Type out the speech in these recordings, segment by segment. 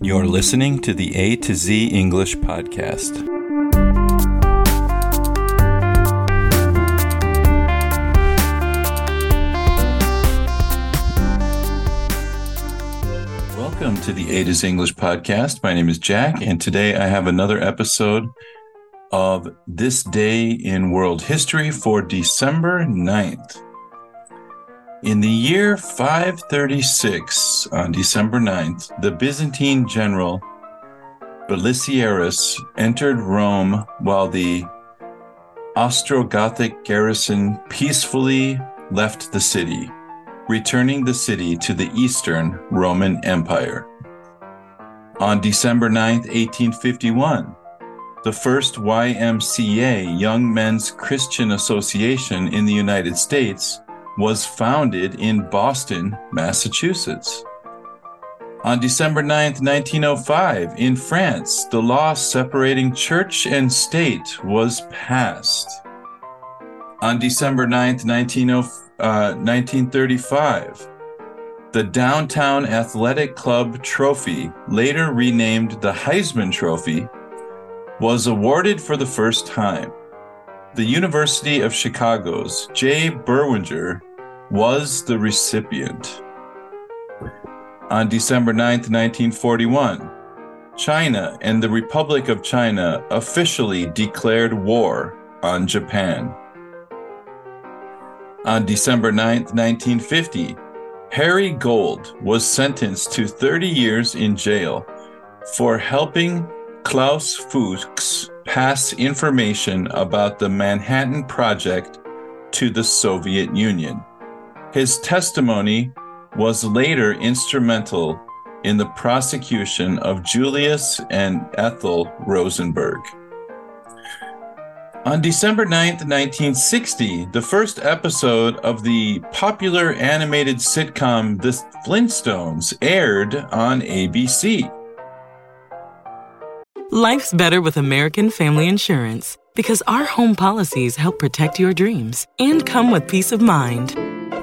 You're listening to the A to Z English podcast. Welcome to the A to Z English podcast. My name is Jack, and today I have another episode of This Day in World History for December 9th. In the year 536, on December 9th, the Byzantine general Belisarius entered Rome while the Ostrogothic garrison peacefully left the city, returning the city to the Eastern Roman Empire. On December 9th, 1851, the first YMCA, Young Men's Christian Association in the United States, was founded in Boston, Massachusetts. On December 9, 1905, in France, the law separating church and state was passed. On December 9, 1935, uh, the Downtown Athletic Club Trophy, later renamed the Heisman Trophy, was awarded for the first time. The University of Chicago's Jay Berwanger was the recipient. On December 9, 1941, China and the Republic of China officially declared war on Japan. On December 9, 1950, Harry Gold was sentenced to 30 years in jail for helping Klaus Fuchs pass information about the Manhattan Project to the Soviet Union. His testimony was later instrumental in the prosecution of Julius and Ethel Rosenberg. On December 9th, 1960, the first episode of the popular animated sitcom The Flintstones aired on ABC. Life's better with American Family Insurance because our home policies help protect your dreams and come with peace of mind.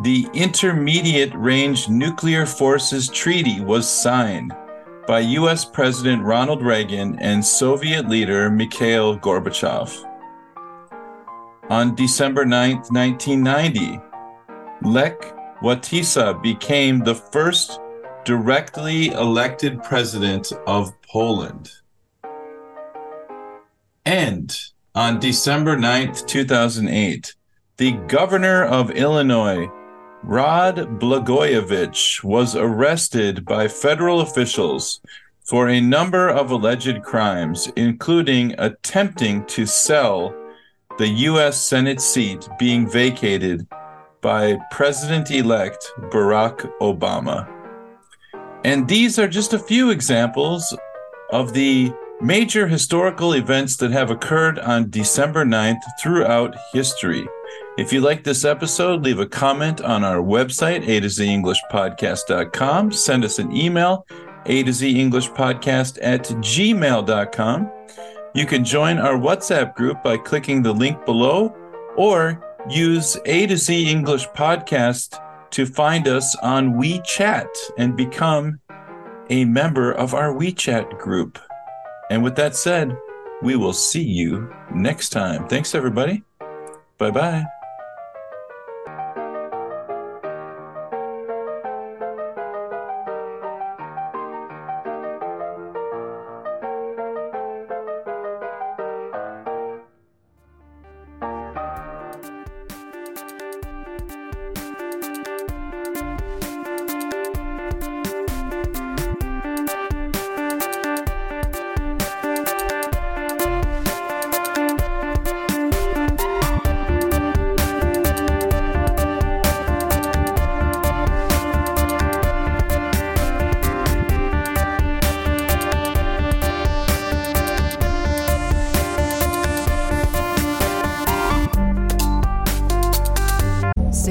the Intermediate Range Nuclear Forces Treaty was signed by U.S. President Ronald Reagan and Soviet leader Mikhail Gorbachev. On December 9, 1990, Lech Wałęsa became the first directly elected president of Poland. And on December 9, 2008, the governor of Illinois, Rod Blagojevich was arrested by federal officials for a number of alleged crimes, including attempting to sell the U.S. Senate seat being vacated by President elect Barack Obama. And these are just a few examples of the major historical events that have occurred on December 9th throughout history. If you like this episode, leave a comment on our website, a to z English podcast.com. Send us an email, a to z English podcast at gmail.com. You can join our WhatsApp group by clicking the link below or use A to Z English Podcast to find us on WeChat and become a member of our WeChat group. And with that said, we will see you next time. Thanks, everybody. Bye bye.